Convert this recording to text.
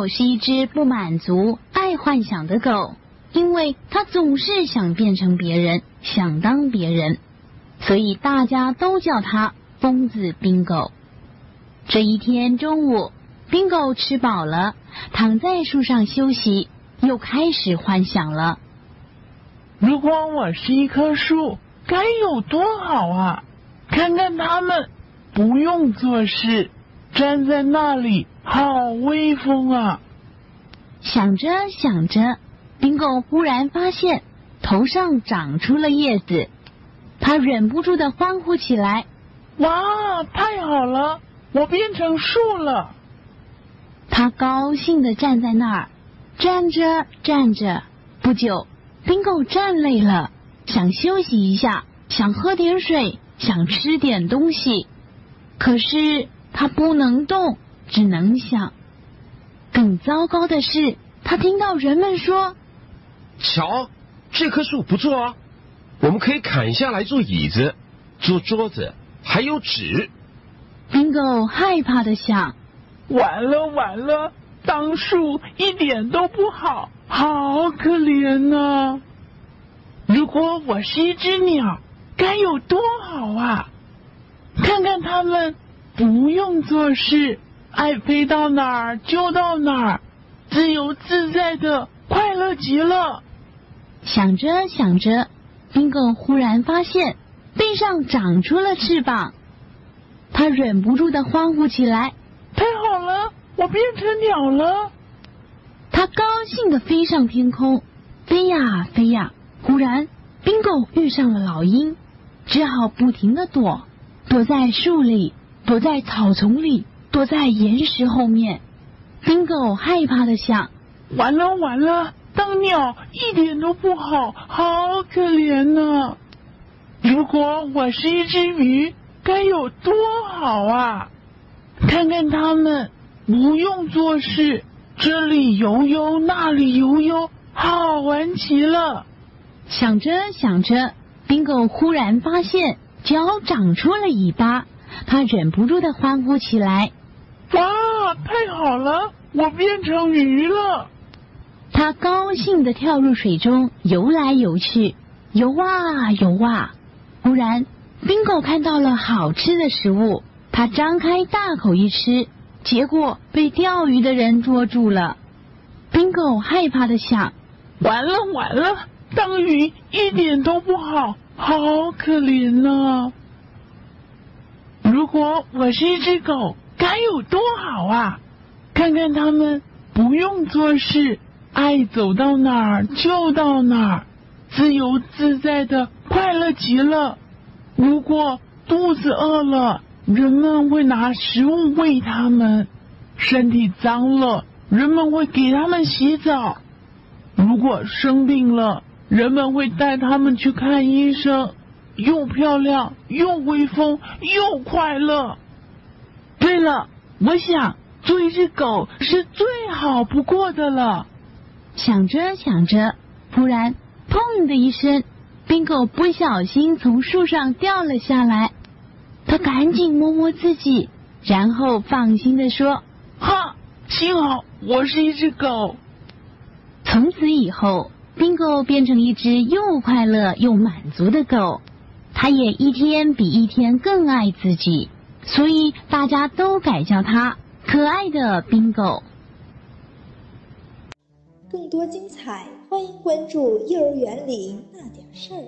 狗是一只不满足、爱幻想的狗，因为它总是想变成别人，想当别人，所以大家都叫它疯子冰狗。这一天中午，冰狗吃饱了，躺在树上休息，又开始幻想了。如果我是一棵树，该有多好啊！看看他们，不用做事，站在那里，好威风啊！想着想着，冰狗忽然发现头上长出了叶子，他忍不住的欢呼起来：“哇，太好了！我变成树了！”他高兴的站在那儿，站着站着，不久，冰狗站累了，想休息一下，想喝点水。想吃点东西，可是他不能动，只能想。更糟糕的是，他听到人们说：“瞧，这棵树不错啊，我们可以砍下来做椅子、做桌子，还有纸。” Bingo 害怕的想：“完了完了，当树一点都不好，好可怜呐！如果我是一只鸟。”该有多好啊！看看他们不用做事，爱飞到哪儿就到哪儿，自由自在的，快乐极了。想着想着，冰狗忽然发现背上长出了翅膀，他忍不住的欢呼起来：“太好了，我变成鸟了！”他高兴的飞上天空，飞呀飞呀，忽然冰狗遇上了老鹰。只好不停的躲，躲在树里，躲在草丛里，躲在岩石后面。冰狗害怕的想：完了完了，当鸟一点都不好，好可怜呐！如果我是一只鱼，该有多好啊！看看它们，不用做事，这里游游，那里游游，好玩极了。想着想着。冰狗忽然发现脚长出了尾巴，他忍不住的欢呼起来：“哇，太好了，我变成鱼了！”他高兴的跳入水中游来游去，游啊游啊。忽然，冰狗看到了好吃的食物，他张开大口一吃，结果被钓鱼的人捉住了。冰狗害怕的想：“完了完了！”当鱼一点都不好，好可怜呐！如果我是一只狗，该有多好啊！看看他们不用做事，爱走到哪儿就到哪儿，自由自在的，快乐极了。如果肚子饿了，人们会拿食物喂他们；身体脏了，人们会给他们洗澡；如果生病了，人们会带他们去看医生，又漂亮又威风又快乐。对了，我想做一只狗是最好不过的了。想着想着，突然“砰”的一声，冰狗不小心从树上掉了下来。他赶紧摸摸自己，然后放心的说：“哈，幸好我是一只狗。”从此以后。冰狗变成一只又快乐又满足的狗，它也一天比一天更爱自己，所以大家都改叫它可爱的冰狗。更多精彩，欢迎关注《幼儿园里那点事儿》。